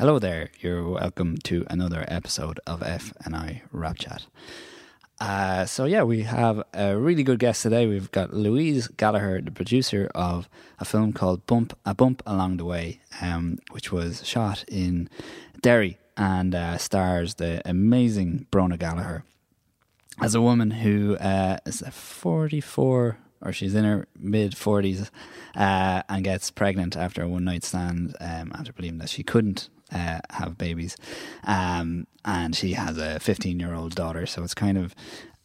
Hello there, you're welcome to another episode of F and I Rap Chat. Uh, so yeah, we have a really good guest today. We've got Louise Gallagher, the producer of a film called Bump a Bump Along the Way, um, which was shot in Derry and uh, stars the amazing Bronagh Gallagher as a woman who uh, is 44 or she's in her mid 40s uh, and gets pregnant after a one night stand um, after believing that she couldn't uh, have babies. Um, and she has a 15 year old daughter. So it's kind of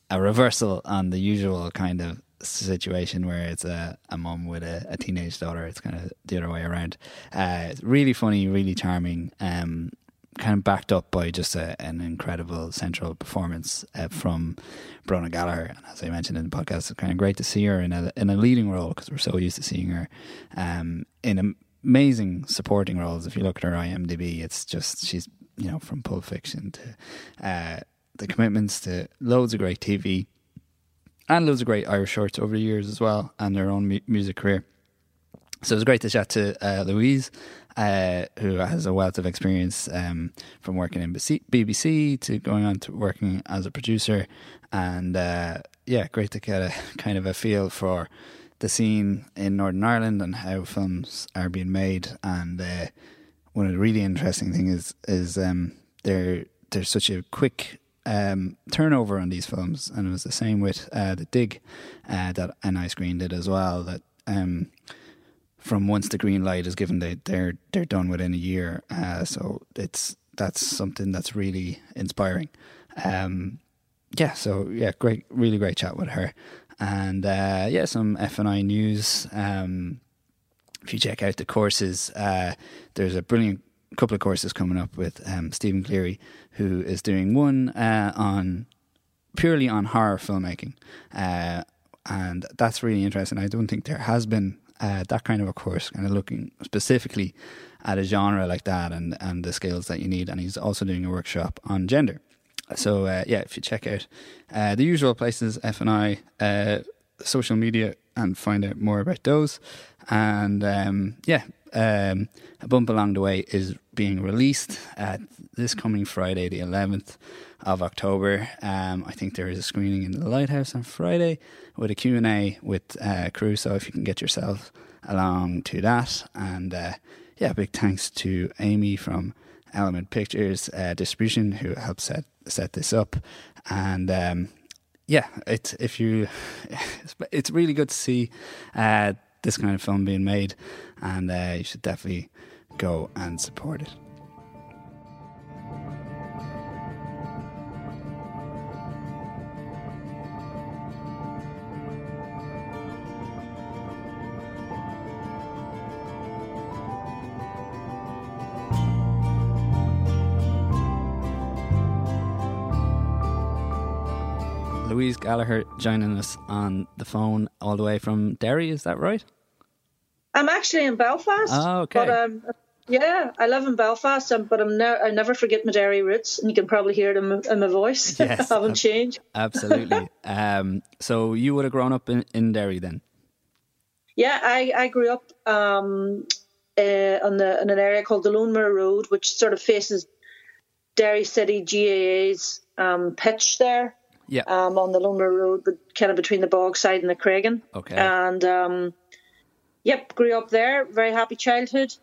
a reversal on the usual kind of situation where it's a, a mum with a, a teenage daughter. It's kind of the other way around. Uh, it's really funny, really charming. Um, kind of backed up by just a, an incredible central performance uh, from Bronagh Gallagher. And as I mentioned in the podcast, it's kind of great to see her in a in a leading role because we're so used to seeing her um, in amazing supporting roles. If you look at her IMDb, it's just she's you know from Pulp Fiction to uh, The Commitments to loads of great TV and loads of great Irish shorts over the years as well, and her own mu- music career. So it was great to chat to uh, Louise uh, who has a wealth of experience um, from working in BBC to going on to working as a producer. And uh, yeah, great to get a kind of a feel for the scene in Northern Ireland and how films are being made. And uh, one of the really interesting things is is um, there there's such a quick um, turnover on these films, and it was the same with uh, the Dig uh, that NI Screen did as well. That um, from once the green light is given, they they're they're done within a year. Uh, so it's that's something that's really inspiring. Um, yeah, so yeah, great, really great chat with her, and uh, yeah, some F and I news. Um, if you check out the courses, uh, there's a brilliant couple of courses coming up with um, Stephen Cleary, who is doing one uh, on purely on horror filmmaking, uh, and that's really interesting. I don't think there has been uh, that kind of a course, kind of looking specifically at a genre like that and, and the skills that you need. And he's also doing a workshop on gender. So uh, yeah, if you check out uh, the usual places, F and I, uh, social media, and find out more about those. And um, yeah, um, a bump along the way is being released at this coming Friday, the eleventh of October. Um, I think there is a screening in the Lighthouse on Friday with a Q and A with uh, crew. So if you can get yourself along to that, and uh, yeah, big thanks to Amy from Element Pictures uh, Distribution who helped set set this up, and. Um, yeah, it's if you, it's, it's really good to see uh, this kind of film being made, and uh, you should definitely go and support it. Louise Gallagher joining us on the phone all the way from Derry. Is that right? I'm actually in Belfast. Oh, okay. But um, yeah, I live in Belfast, um, but I'm ne- I never forget my Derry roots, and you can probably hear it in my, in my voice. Yes, I haven't ab- changed. absolutely. um, so you would have grown up in, in Derry then? Yeah, I, I grew up um, uh, on the in an area called the Lone Moor Road, which sort of faces Derry City GAA's um, pitch there yeah. um, on the Lone Moor Road, but kind of between the Bogside and the Creggan. Okay. And um, yep, grew up there. Very happy childhood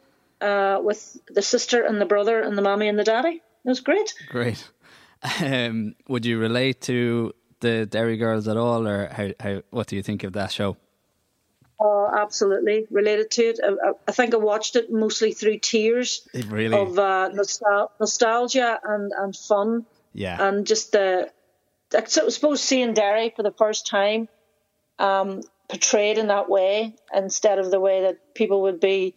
uh, with the sister and the brother and the mommy and the daddy. It was great. Great. Um, would you relate to the Derry Girls at all, or how, how, what do you think of that show? Oh, absolutely related to it. I, I think I watched it mostly through tears really? of uh, nostal- nostalgia and, and fun. Yeah, and just the I suppose seeing Derry for the first time um, portrayed in that way instead of the way that people would be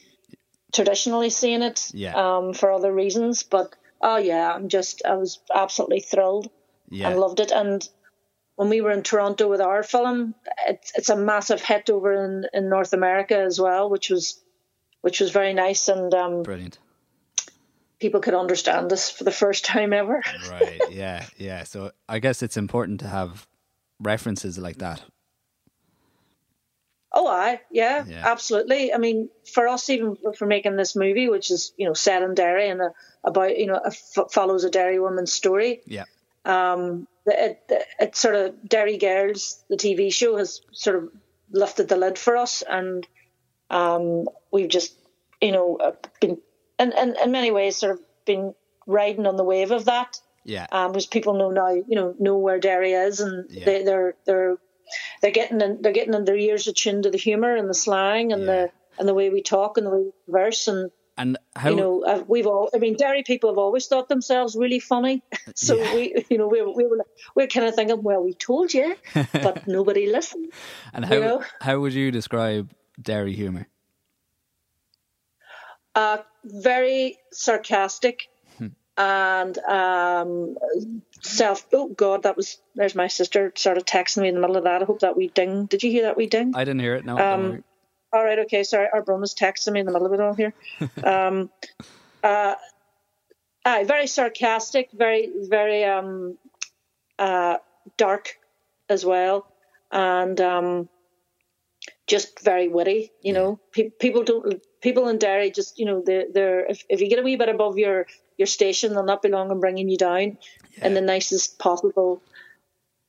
traditionally seeing it yeah. um, for other reasons. But oh yeah, I'm just I was absolutely thrilled yeah. and loved it. And when we were in Toronto with our film, it's it's a massive hit over in, in North America as well, which was which was very nice and um, brilliant people could understand this for the first time ever. right. Yeah. Yeah. So I guess it's important to have references like that. Oh, I yeah, yeah, absolutely. I mean, for us, even for making this movie, which is you know set in Derry and a, about you know f- follows a Derry woman's story. Yeah. Um, it, it, it sort of Derry Girls, the TV show, has sort of lifted the lid for us, and um, we've just you know uh, been in, in in many ways sort of been riding on the wave of that. Yeah. Um, because people know now, you know, know where Derry is, and yeah. they, they're they're they're getting in, they're getting in their ears attuned to the humour and the slang and yeah. the and the way we talk and the way we verse and and how you know uh, we've all I mean Derry people have always thought themselves really funny so yeah. we you know we we were we're kind of thinking well we told you but nobody listened and how you know? how would you describe Derry humour uh very sarcastic hmm. and um self. Oh God, that was. There's my sister sort of texting me in the middle of that. I hope that we ding. Did you hear that we ding? I didn't hear it. No. Um, all right. Okay. Sorry. Our brother was texting me in the middle of it all here. um, uh, aye, very sarcastic, very, very um, uh, dark as well, and um, just very witty. You know, Pe- people don't. People in Derry just, you know, they're, they're if, if you get a wee bit above your your station, they'll not be long in bringing you down yeah. in the nicest possible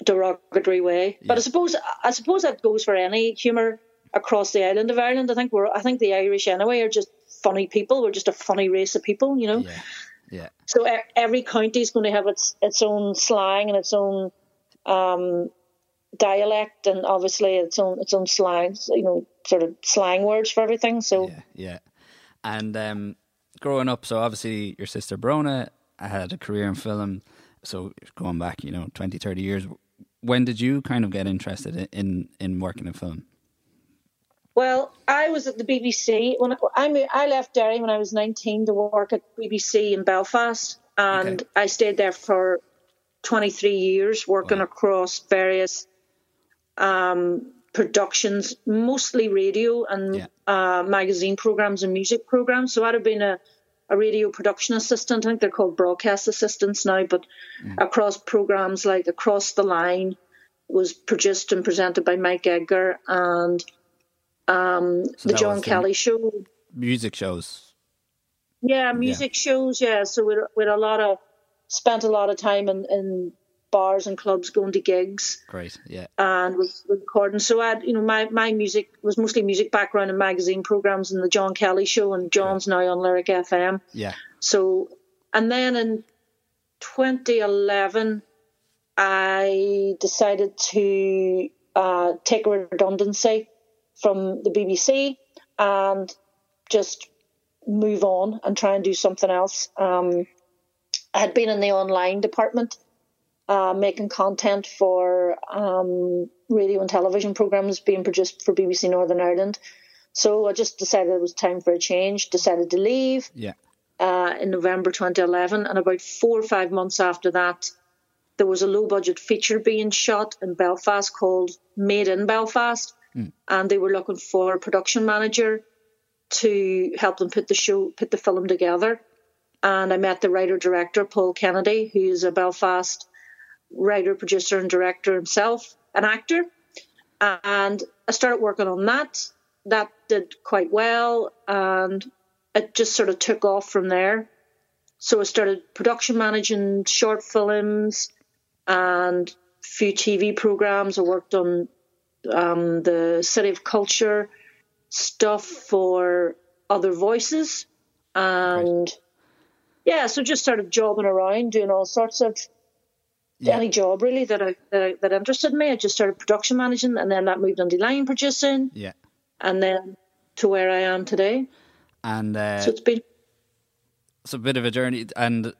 derogatory way. Yeah. But I suppose I suppose that goes for any humour across the island of Ireland. I think we're I think the Irish anyway are just funny people. We're just a funny race of people, you know. Yeah. Yeah. So every county is going to have its its own slang and its own um, dialect, and obviously its own its own slangs. You know, sort of slang words for everything. So yeah, yeah. And um, growing up, so obviously your sister Bronagh had a career in film so going back, you know, 20, 30 years, when did you kind of get interested in in working in film? Well, I was at the BBC when I, I left Derry when I was 19 to work at BBC in Belfast, and okay. I stayed there for 23 years working wow. across various um, productions, mostly radio and yeah. uh, magazine programs and music programs. So I'd have been a a radio production assistant. I think they're called broadcast assistants now, but mm. across programs like Across the Line was produced and presented by Mike Edgar and um, so the John Kelly show. Music shows. Yeah, music yeah. shows. Yeah, so we with a lot of spent a lot of time in, in bars and clubs, going to gigs. Great, yeah. And was recording. So I, you know, my my music was mostly music background and magazine programs and the John Kelly show, and John's now on Lyric FM. Yeah. So, and then in 2011, I decided to uh, take a redundancy from the BBC and just move on and try and do something else. Um, I had been in the online department uh, making content for um, radio and television programs being produced for BBC Northern Ireland. So I just decided it was time for a change, decided to leave yeah. uh, in November 2011. And about four or five months after that, there was a low budget feature being shot in Belfast called Made in Belfast. Mm. And they were looking for a production manager to help them put the show, put the film together. And I met the writer director, Paul Kennedy, who is a Belfast writer, producer, and director himself, an actor. And I started working on that. That did quite well, and it just sort of took off from there. So I started production managing short films and a few TV programs. I worked on um, the City of Culture stuff for other voices, and right. yeah, so just started jobbing around doing all sorts of yeah. any job really that I, that that interested me. I just started production managing, and then that moved on to line producing. Yeah, and then to where I am today. And uh, so it's been it's a bit of a journey. And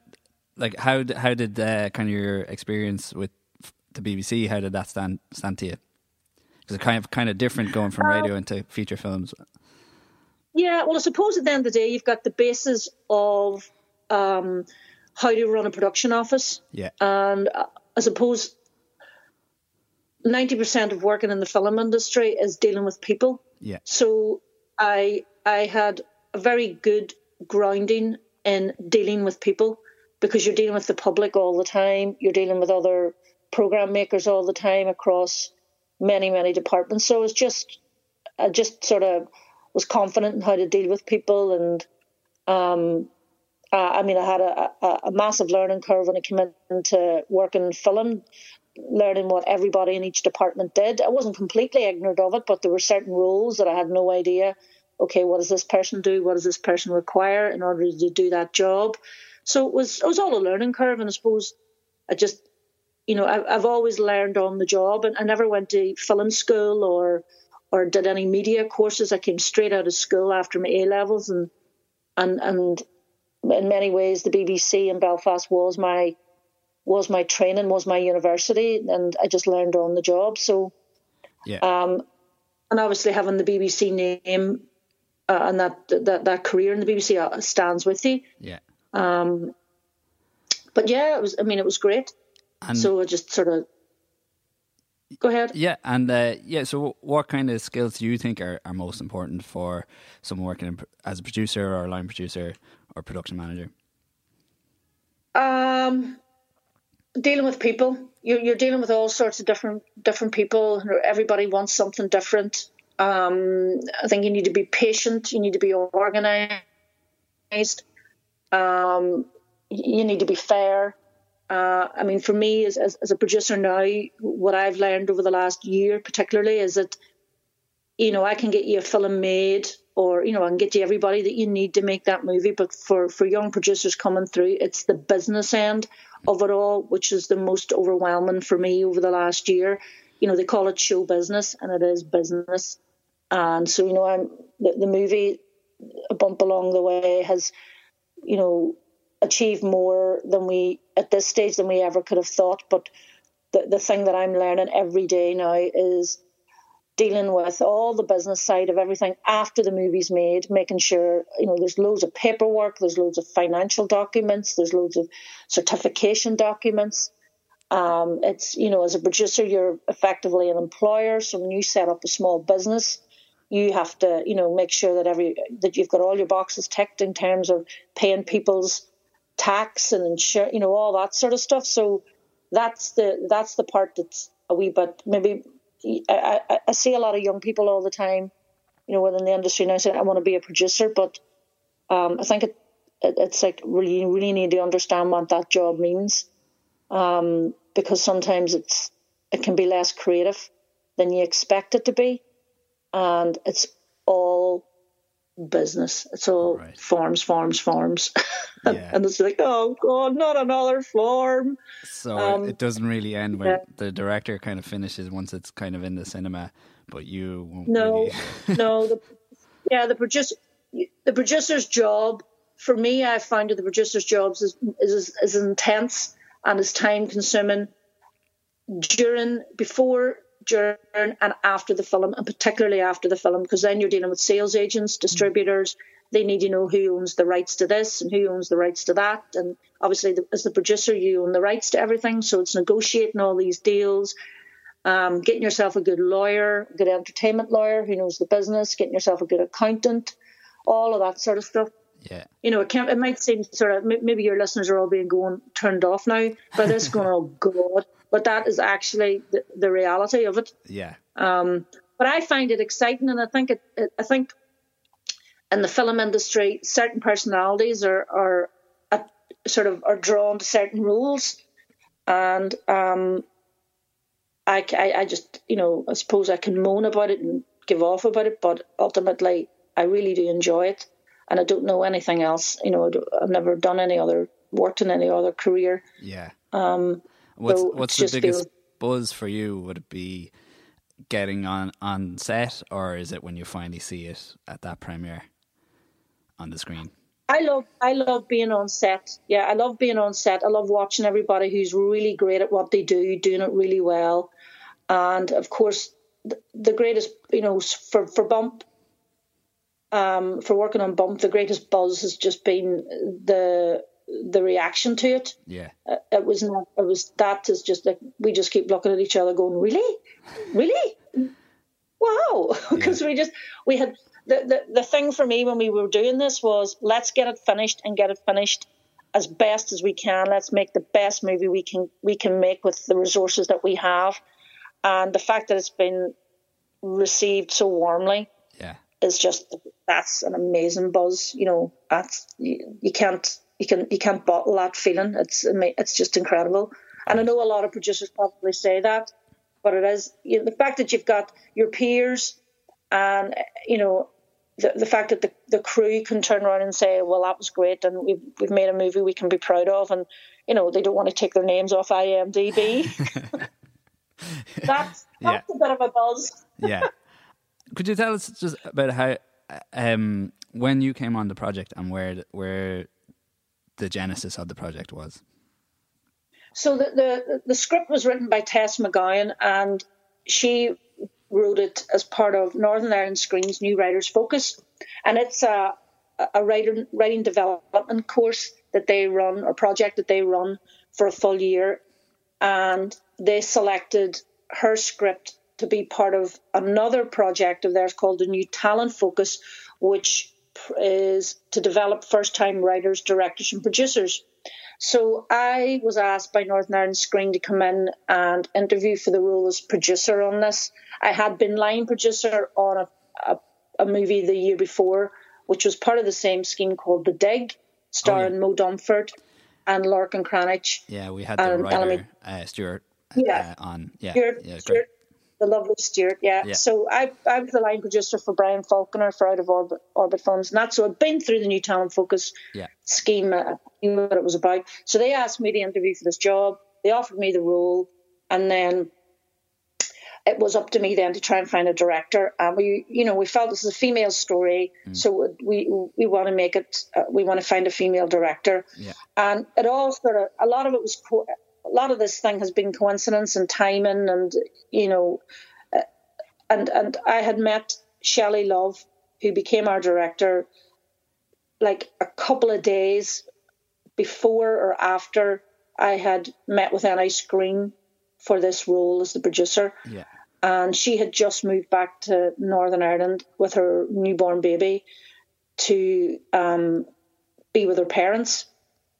like, how how did uh, kind of your experience with the BBC? How did that stand stand to you? Because it's kind of kind of different going from radio uh, into feature films. Yeah, well, I suppose at the end of the day, you've got the basis of um, how to run a production office. Yeah. And I suppose 90% of working in the film industry is dealing with people. Yeah. So I I had a very good grounding in dealing with people because you're dealing with the public all the time, you're dealing with other program makers all the time across many many departments. So it's just I just sort of was confident in how to deal with people and um, uh, I mean, I had a, a, a, massive learning curve when I came into working in film, learning what everybody in each department did. I wasn't completely ignorant of it, but there were certain rules that I had no idea. Okay, what does this person do? What does this person require in order to do that job? So it was it was all a learning curve, and I suppose I just, you know, I, I've always learned on the job, and I never went to film school or or did any media courses. I came straight out of school after my A levels, and and and in many ways, the BBC in Belfast was my was my training, was my university, and I just learned on the job. So, yeah. Um, and obviously having the BBC name uh, and that, that that career in the BBC uh, stands with you. Yeah. Um, but yeah, it was. I mean, it was great. And so I just sort of Go ahead. Yeah, and uh, yeah. So, what kind of skills do you think are, are most important for someone working in, as a producer or a line producer or production manager? Um, dealing with people. You're, you're dealing with all sorts of different different people. Everybody wants something different. Um, I think you need to be patient. You need to be organized. Um, you need to be fair. Uh, I mean, for me, as, as, as a producer now, what I've learned over the last year, particularly, is that you know I can get you a film made, or you know I can get you everybody that you need to make that movie. But for for young producers coming through, it's the business end of it all, which is the most overwhelming for me over the last year. You know, they call it show business, and it is business. And so, you know, I'm the, the movie, a bump along the way, has, you know, achieved more than we at this stage than we ever could have thought. But the the thing that I'm learning every day now is dealing with all the business side of everything after the movie's made, making sure, you know, there's loads of paperwork, there's loads of financial documents, there's loads of certification documents. Um, it's, you know, as a producer, you're effectively an employer. So when you set up a small business, you have to, you know, make sure that every, that you've got all your boxes ticked in terms of paying people's tax and insure, you know, all that sort of stuff. So that's the that's the part that's a wee bit maybe. I, I, see a lot of young people all the time, you know, within the industry now saying I want to be a producer, but um, I think it, it, it's like really really need to understand what that job means, um, because sometimes it's it can be less creative than you expect it to be, and it's business. It's all right. forms, forms, forms. Yeah. and it's like, oh God, not another form. So um, it doesn't really end when yeah. the director kind of finishes once it's kind of in the cinema, but you won't. No, really... no. The, yeah, the producer, the producer's job for me, I find that the producer's jobs is, is is intense and is time consuming during before during and after the film, and particularly after the film, because then you're dealing with sales agents, distributors. They need to know who owns the rights to this and who owns the rights to that. And obviously, the, as the producer, you own the rights to everything. So it's negotiating all these deals, um, getting yourself a good lawyer, a good entertainment lawyer who knows the business, getting yourself a good accountant, all of that sort of stuff. Yeah. You know, it, can, it might seem sort of maybe your listeners are all being going turned off now by this, going, "Oh God," but that is actually the, the reality of it. Yeah. Um, but I find it exciting, and I think it, it, I think in the film industry, certain personalities are are uh, sort of are drawn to certain roles, and um, I, I I just you know I suppose I can moan about it and give off about it, but ultimately I really do enjoy it, and I don't know anything else. You know, I've never done any other worked in any other career. Yeah. Um, What's so what's the biggest feels... buzz for you? Would it be getting on on set, or is it when you finally see it at that premiere on the screen? I love I love being on set. Yeah, I love being on set. I love watching everybody who's really great at what they do, doing it really well. And of course, the, the greatest, you know, for for Bump, um, for working on Bump, the greatest buzz has just been the the reaction to it. Yeah, uh, it was not. It was that is just like we just keep looking at each other, going, "Really, really, wow!" Because yeah. we just we had the, the the thing for me when we were doing this was let's get it finished and get it finished as best as we can. Let's make the best movie we can we can make with the resources that we have, and the fact that it's been received so warmly Yeah. is just that's an amazing buzz. You know, that's you, you can't you can you can't bottle that feeling. It's it's just incredible. And I know a lot of producers probably say that, but it is you know, the fact that you've got your peers and you know the, the fact that the, the crew can turn around and say, well, that was great, and we've, we've made a movie we can be proud of, and you know they don't want to take their names off IMDb. that's Yeah. that's a bit of a buzz. yeah. Could you tell us just about how um when you came on the project and where where the genesis of the project was? So the, the the script was written by Tess McGowan, and she wrote it as part of Northern Ireland Screen's New Writers Focus, and it's a a writing writing development course that they run or project that they run for a full year, and they selected her script to be part of another project of theirs called the New Talent Focus, which is to develop first time writers, directors, and producers. So I was asked by Northern Ireland Screen to come in and interview for the role as producer on this. I had been line producer on a, a, a movie the year before, which was part of the same scheme called The Dig, starring Oh, yeah. Moe Dunford and Lorcan Cranitch. Yeah, we had the Um, writer uh, Stuart Yeah. uh, on. Yeah, Stuart, yeah. Stuart, the lovely Stuart, yeah. Yeah. So I, I was the line producer for Brian Falconer for Out of Orbit, Orbit Films, and that. So I'd been through the New Talent Focus Yeah. scheme, uh, I knew what it was about. So they asked me to interview for this job. They offered me the role, and then it was up to me then to try and find a director. And we, you know, we felt this is a female story, so we we want to make it. Uh, we want to find a female director, Yeah. and it all sort of a lot of it was co- a lot of this thing has been coincidence and timing, and you know, uh, and and I had met Shelly Love, who became our director, like a couple of days before or after I had met with NI Screen for this role as the producer Yeah. and she had just moved back to Northern Ireland with her newborn baby to um, be with her parents.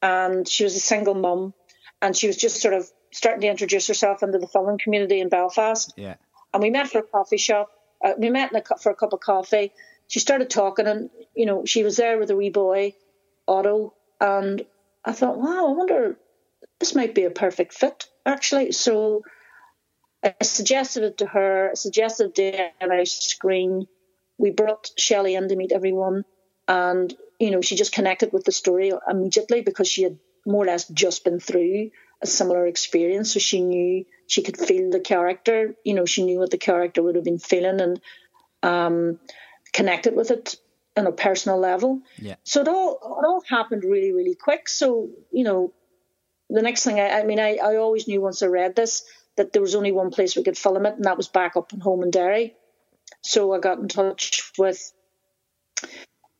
And she was a single mum, and she was just sort of starting to introduce herself into the filming community in Belfast. Yeah. And we met for a coffee shop. Uh, we met in a, for a cup of coffee. She started talking, and you know, she was there with a wee boy, Otto, and I thought, wow, I wonder, this might be a perfect fit, actually. So I suggested it to her, I suggested it to NI Screen. We brought Shelly in to meet everyone, and you know, she just connected with the story immediately because she had more or less just been through a similar experience, so she knew she could feel the character. You know, she knew what the character would have been feeling and um, connected with it on a personal level. Yeah. So it all it all happened really, really quick. So you know, the next thing I, I mean, I, I always knew once I read this that there was only one place we could film it, and that was back up in Home and Derry. So I got in touch with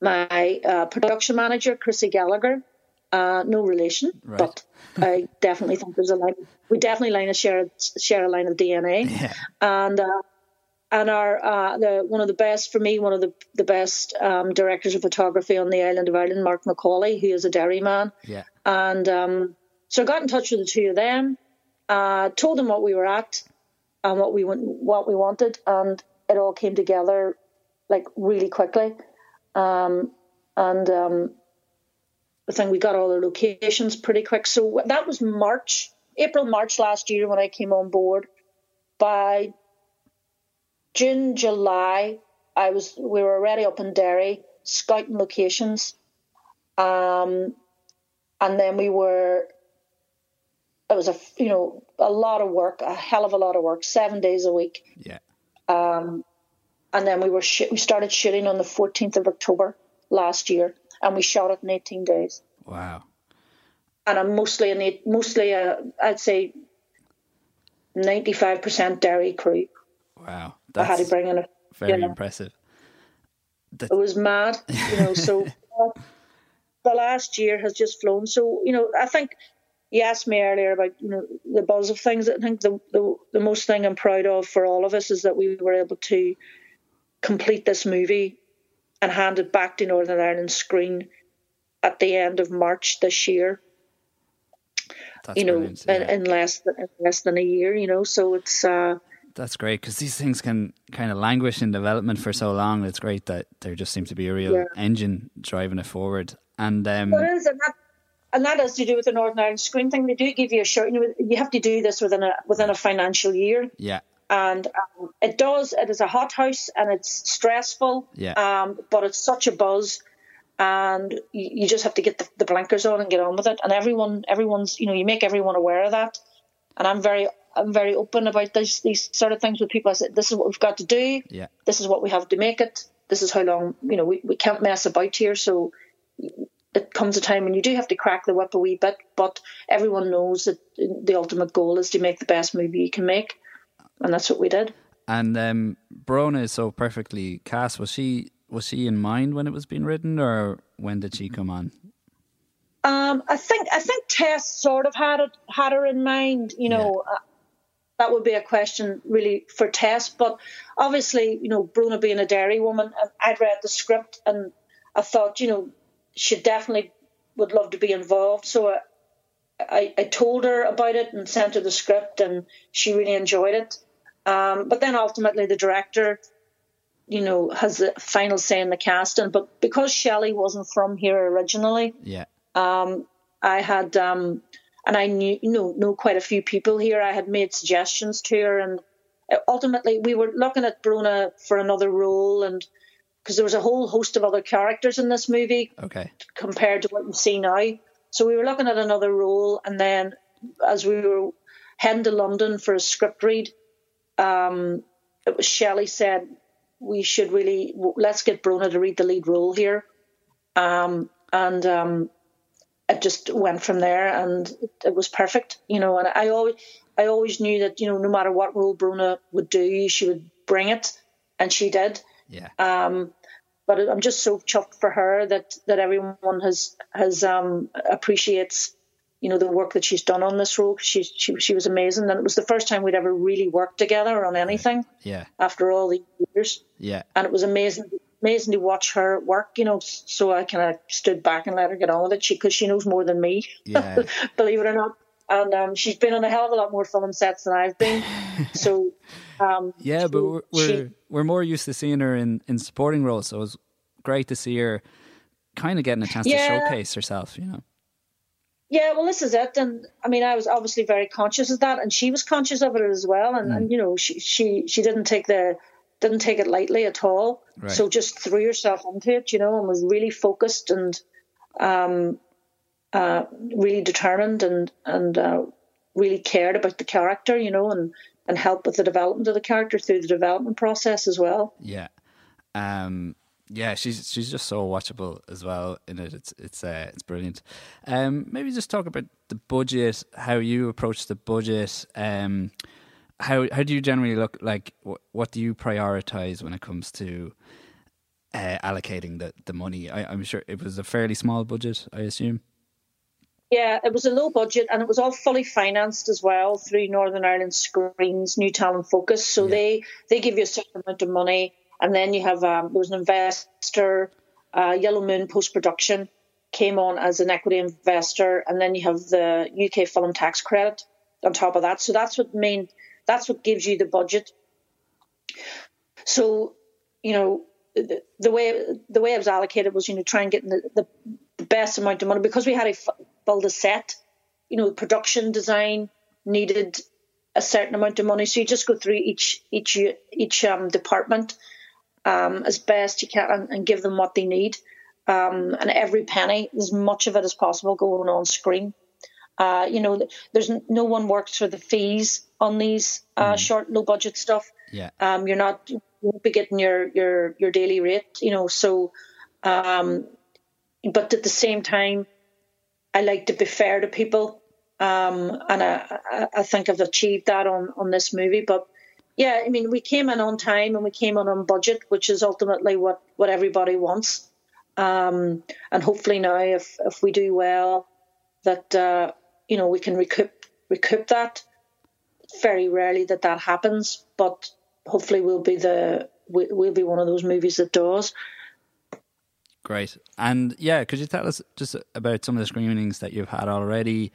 my uh, production manager, Chrissy Gallagher. Uh, no relation, Right. but I definitely think there's a line. We definitely line a share share a line of DNA Yeah. and uh, and our uh, the one of the best for me, one of the the best um, directors of photography on the island of Ireland, Mark Macaulay, who is a Derry man, Yeah. and um, so I got in touch with the two of them, uh, told them what we were at and what we want, what we wanted, and it all came together like really quickly, um, and um, I think we got all the locations pretty quick. So that was March, April, March last year when I came on board. By June, July, I was we were already up in Derry scouting locations, um, and then we were. It was a you know a lot of work, a hell of a lot of work, seven days a week, Yeah. um, and then we were sh- we started shooting on the fourteenth of October last year, and we shot it in eighteen days. Wow. And I'm mostly eight, mostly a I'd say ninety five percent Derry crew. Wow. I had to bring in a very yeah. impressive. it was mad, you know. So uh, the last year has just flown. So you know, I think you asked me earlier about you know the buzz of things. I think the the, the most thing I'm proud of for all of us is that we were able to complete this movie and handed back to Northern Ireland Screen at the end of March this year. That's you know, in, yeah. in less than in less than a year. You know, so it's uh, that's great because these things can kind of languish in development for so long. It's great that there just seems to be a real yeah. engine driving it forward. And um, well, and that, and that has to do with the Northern Ireland Screen thing. They do give you a short. You, know, you have to do this within a within a financial year. Yeah. And um, it does. It is a hothouse, and it's stressful. Yeah. Um, but it's such a buzz and you, you just have to get the, the, blinkers on and get on with it. And everyone, everyone's, you know, you make everyone aware of that. And I'm very, I'm very open about this, these sort of things with people. I said, this is what we've got to do. Yeah. This is what we have to make it. This is how long, you know, we, we can't mess about here. So it comes a time when you do have to crack the whip a wee bit, but everyone knows that the ultimate goal is to make the best movie you can make. And that's what we did. And um, Bronagh is so perfectly cast. Was she was she in mind when it was being written, or when did she come on? Um, I think I think Tess sort of had it had her in mind. You know, yeah. uh, that would be a question really for Tess. But obviously, you know, Bronagh being a Derry woman, I'd read the script and I thought, you know, she definitely would love to be involved. So I, I, I told her about it and sent her the script, and she really enjoyed it. Um, but then ultimately, the director you know, has the final say in the casting. But because Shelly wasn't from here originally, yeah, um, I had, um, and I knew, you know, know quite a few people here. I had made suggestions to her, and ultimately we were looking at Bronagh for another role, and because there was a whole host of other characters in this movie, okay, compared to what you see now. So we were looking at another role, and then as we were heading to London for a script read, um, Shelly said we should really let's get Bronagh to read the lead role here. Um, and um, it just went from there, and it, it, was perfect, you know. And I always, I always knew that you know, no matter what role Bronagh would do, she would bring it, and she did. Yeah. Um, but I'm just so chuffed for her that that everyone has has um appreciates you know the work that she's done on this role. She she she was amazing, and it was the first time we'd ever really worked together on anything. Yeah. After all these years. Yeah. And it was amazing, amazing to watch her work. You know, so I kind of stood back and let her get on with it. She because she knows more than me. Yeah. believe it or not. And um, she's been on a hell of a lot more film sets than I've been. so. Um, yeah, she, but we're we're, she, we're more used to seeing her in in supporting roles, so it was great to see her kind of getting a chance yeah. to showcase herself. You know. Yeah, well, this is it, and I mean, I was obviously very conscious of that, and she was conscious of it as well, and, mm. and you know, she she she didn't take the didn't take it lightly at all. Right. So just threw herself into it, you know, and was really focused and um, uh, really determined and and uh, really cared about the character, you know, and and helped with the development of the character through the development process as well. Yeah. Um, yeah, she's she's just so watchable as well in it. It's it's uh, it's brilliant. Um, maybe just talk about the budget, how you approach the budget. Um, how how do you generally look like? What, what do you prioritize when it comes to uh, allocating the the money? I, I'm sure it was a fairly small budget. I assume. Yeah, it was a low budget and it was all fully financed as well through Northern Ireland Screens, New Talent Focus. So yeah. they they give you a certain amount of money and then you have um, there was an investor, uh, Yellowmoon Post Production came on as an equity investor, and then you have the UK film tax credit on top of that. So that's what main that's what gives you the budget. So you know the, the way the way it was allocated was you know try and get the, the, best amount of money because we had to build a set. You know, production design needed a certain amount of money, so you just go through each each each um, department um, as best you can and, and, give them what they need. Um, and every penny, as much of it as possible, going on screen. Uh, you know, there's no one works for the fees on these uh, mm. short, low budget stuff. Yeah. Um, you're not, you won't be getting your, your, your daily rate, you know, so, um, but at the same time, I like to be fair to people. Um, and I, I think I've achieved that on, on this movie, but yeah, I mean, we came in on time and we came in on budget, which is ultimately what, what everybody wants. Um, and hopefully now, if, if we do well, that, uh, you know, we can recoup, recoup that. very rarely that that happens, but hopefully we'll be the, we'll be one of those movies that does. Great. And yeah, could you tell us just about some of the screenings that you've had already,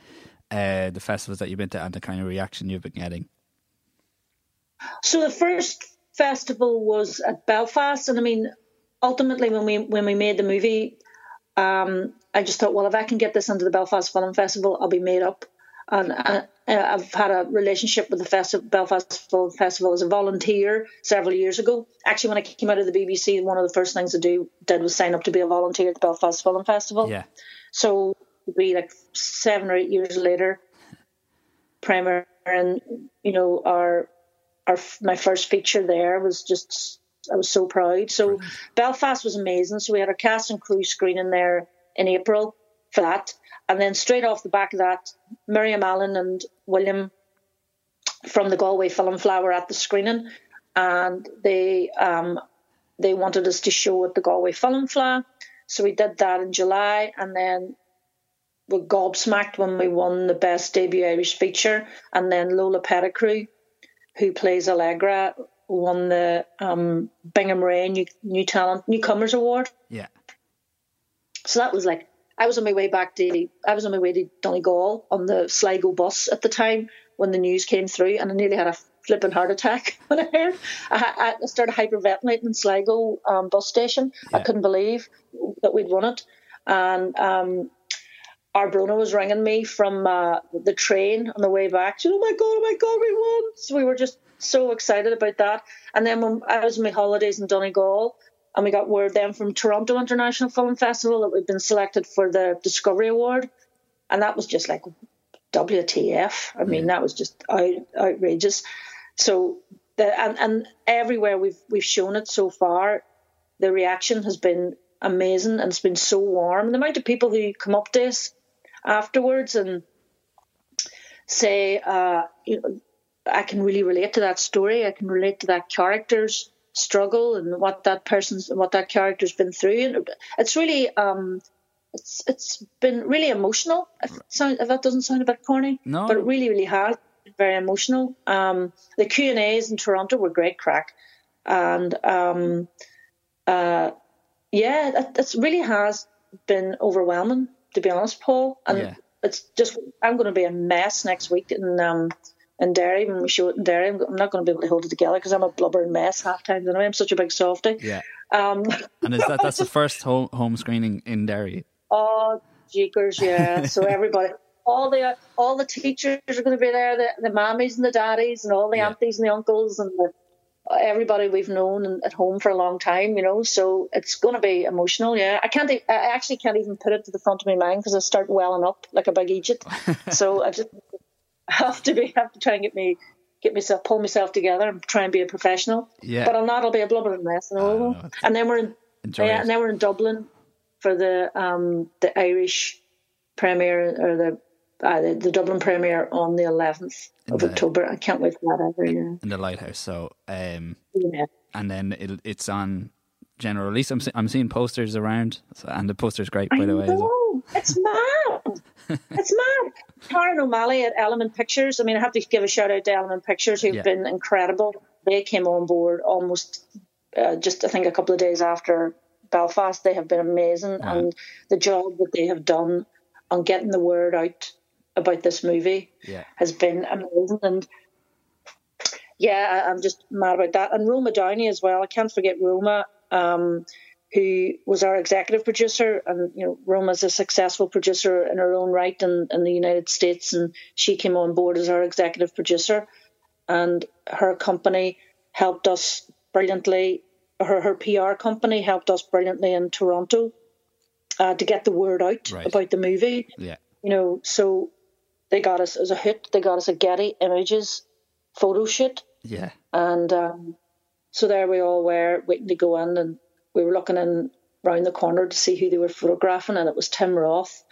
uh, the festivals that you've been to, and the kind of reaction you've been getting? So the first festival was at Belfast, and I mean, ultimately when we when we made the movie, um, I just thought, well, if I can get this into the Belfast Film Festival, I'll be made up. And I, have had a relationship with the Festi- Belfast Film Festival as a volunteer several years ago. Actually, when I came out of the BBC, one of the first things I do did was sign up to be a volunteer at the Belfast Film Festival. Yeah. So be like seven or eight years later, primer and you know our our my first feature there was just I was so proud. So Belfast was amazing. So we had our cast and crew screening there in April for that. And then straight off the back of that, Miriam Allen and William from the Galway Film Fleadh at the screening, and they um, they wanted us to show at the Galway Film Fleadh. So we did that in July, and then we gobsmacked when we won the best debut Irish feature, and then Lola Petticrew, who plays Allegra, won the um, Bingham Ray New, New Talent Newcomers Award. Yeah. So that was like I was on my way back to I was on my way to Donegal on the Sligo bus at the time when the news came through, and I nearly had a flipping heart attack when I heard. I, I started hyperventilating in Sligo um, bus station. Yeah. I couldn't believe that we'd won it, and um, our Bronagh was ringing me from uh, the train on the way back. She, oh my god, oh my god, we won! So we were just so excited about that. And then when I was on my holidays in Donegal, and we got word then from Toronto International Film Festival that we'd been selected for the Discovery Award, and that was just like WTF. I mean, yeah. that was just out, outrageous. So the and, and everywhere we've we've shown it so far, the reaction has been amazing and it's been so warm. The amount of people who come up to us afterwards and say, uh, you know, I can really relate to that story. I can relate to that character's struggle and what that person's what that character's been through. And it's really um, it's it's been really emotional. If, sound, if that doesn't sound a bit corny, no, but it really really has very emotional. Um, the Q and A's in Toronto were great crack, and um, uh, yeah, it, it really has been overwhelming to be honest, Paul. And yeah. it's just I'm going to be a mess next week in um, in Derry when we show it in Derry. I'm, not going to be able to hold it together because I'm a blubbering mess half times anyway. I'm such a big softy. Yeah. Um, and is that that's the first home, home screening in Derry? Oh, jeekers, yeah. so everybody. All the all the teachers are going to be there, the, the mammies and the daddies, and all the yeah. aunties and the uncles, and the everybody we've known at home for a long time, you know. So it's going to be emotional. Yeah, I can't. I actually can't even put it to the front of my mind because I start welling up like a big Egypt. so I just have to be have to try and get me get myself pull myself together and try and be a professional. Yeah. But I'll not. I'll be a blubbering mess. Know? Uh, and then we're in. Yeah, and then we're in Dublin for the um the Irish premiere or the uh, the, the, Dublin premiere on the 11th of the, October. I can't wait for that. Yeah. In the Lighthouse. So, um, yeah. And then it, it's on general release. I'm, I'm seeing posters around, so, and the poster's great, by I the way. Know. It's mad. it's mad. Karen O'Malley at Element Pictures. I mean, I have to give a shout out to Element Pictures, who've yeah. been incredible. They came on board almost uh, just, I think, a couple of days after Belfast. They have been amazing, yeah. and the job that they have done on getting the word out about this movie yeah. has been amazing. And yeah, I'm just mad about that. And Roma Downey as well. I can't forget Roma, um, who was our executive producer. And, you know, Roma's a successful producer in her own right in, in the United States. And she came on board as our executive producer. And her company helped us brilliantly. Her, her PR company helped us brilliantly in Toronto uh, to get the word out right. about the movie. Yeah. You know, so they got us as a hit. They got us a Getty Images photo shoot. Yeah. And um, so there we all were waiting to go in, and we were looking in round the corner to see who they were photographing, and it was Tim Roth.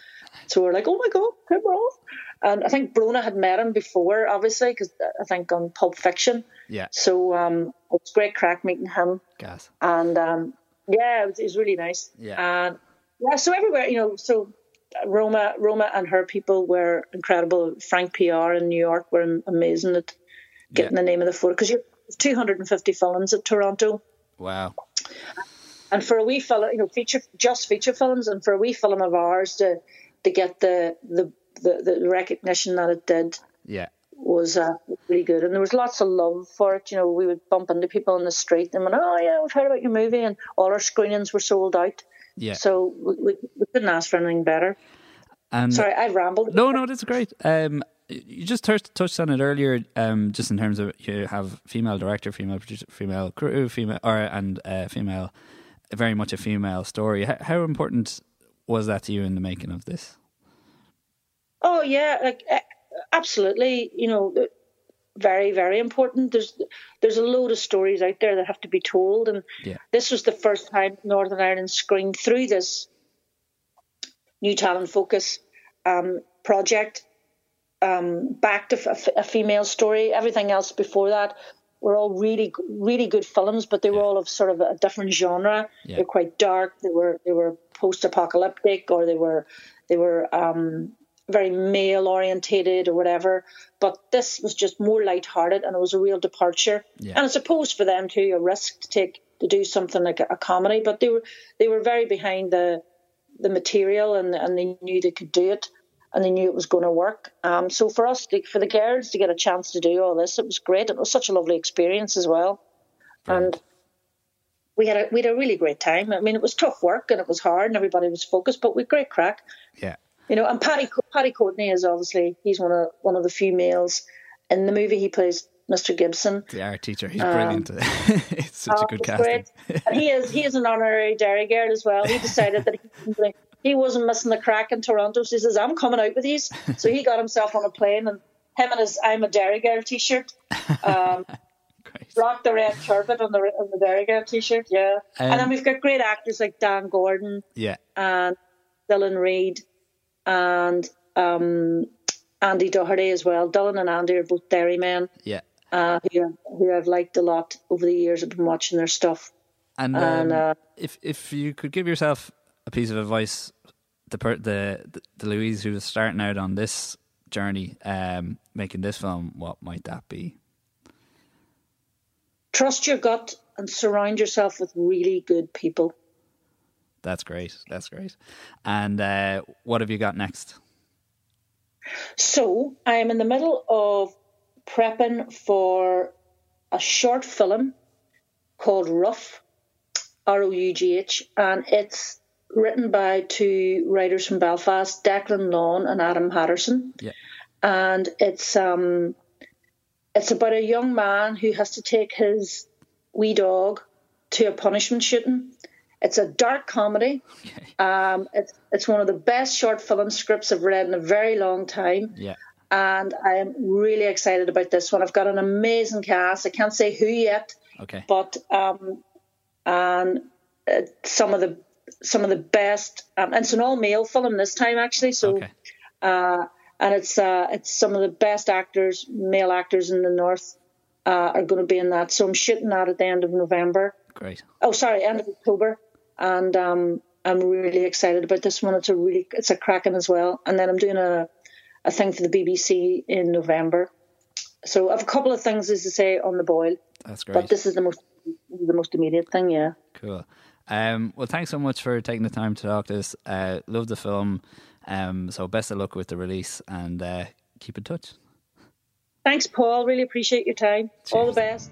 So we are like, oh my god, Tim Roth! And I think Bronagh had met him before, obviously, because I think on Pulp Fiction. Yeah. So um, it was great crack meeting him. Gas. And um, yeah, it was, it was really nice. Yeah. And yeah, so everywhere, you know, so Roma, Roma and her people were incredible. Frank PR in New York were amazing at getting yeah. the name of the photo because you're 250 films at Toronto. Wow. And for a wee film, you know, feature just feature films, and for a wee film of ours to to get the the the, the recognition that it did, yeah, was uh, really good, and there was lots of love for it. You know, we would bump into people in the street and went, "Oh yeah, we've heard about your movie," and all our screenings were sold out. Yeah. So we, we, we couldn't ask for anything better. And Sorry, I've rambled. No, no, that's great. Um, you just touched touched on it earlier, um, just in terms of you have female director, female producer, female crew, female or and uh, female, very much a female story. How, how important was that to you in the making of this? Oh yeah, like absolutely. You know, very very important. There's there's a load of stories out there that have to be told, and Yeah. this was the first time Northern Ireland screened through this new talent focus um, project um, back to f- a female story. Everything else before that were all really really good films, but they were all of sort of a different genre. Yeah. They're quite dark. They were they were post apocalyptic, or they were they were um, very male orientated or whatever. But this was just more light-hearted, and it was a real departure. Yeah. And I suppose for them too, a risk to take to do something like a, comedy. But they were they were very behind the the material, and and they knew they could do it, and they knew it was going to work. Um, so for us, for the girls to get a chance to do all this, it was great. It was such a lovely experience as well, and we had a we had a really great time. I mean, it was tough work and it was hard, and everybody was focused, but we had great crack. Yeah, You know, and Paddy Paddy Courtney is obviously he's one of one of the few males in the movie. He plays Mr. Gibson. the art teacher, he's brilliant. it's such a Oh, good casting. great. and he is he is an honorary Derry girl as well. He decided that he, he wasn't missing the crack in Toronto, so he says, "I'm coming out with these." So he got himself on a plane and him and his "I'm a Derry girl" T-shirt. Um, rock the red carpet on the on the Derry girl T-shirt, yeah. Um, and then we've got great actors like Dan Gordon Yeah, and Dylan Reid and um, Andy Doherty as well. Dylan and Andy are both Derry men yeah. uh, who, who I've liked a lot over the years. I've been watching their stuff. And, And, um, uh, if if you could give yourself a piece of advice, the per, the, the the Louise who was starting out on this journey, um, making this film, what might that be? Trust your gut and surround yourself with really good people. That's great. That's great. And uh, what have you got next? So I am in the middle of prepping for a short film called Rough, R O U G H, and it's written by two writers from Belfast, Declan Lawn and Adam Patterson. Yeah. And it's um it's about a young man who has to take his wee dog to a punishment shooting. It's a dark comedy. Okay. Um, it's it's one of the best short film scripts I've read in a very long time, Yeah. and I am really excited about this one. I've got an amazing cast. I can't say who yet, Okay. but um, and uh, some of the some of the best, um, and it's an all male film this time actually. So, Okay. uh, and it's uh, it's some of the best actors, male actors in the north, uh, are going to be in that. So I'm shooting that at the end of November. Great. Oh, sorry, end of October, and um, I'm really excited about this one. It's a really it's a cracking as well. And then I'm doing a a thing for the BBC in November. So I have a couple of things, as I say, on the boil, That's great. but this is the most the most immediate thing. Yeah. Cool. Um, well, thanks so much for taking the time to talk to us. Uh, love the film. Um, so best of luck with the release and uh, keep in touch. Thanks, Paul. Really appreciate your time. All the best.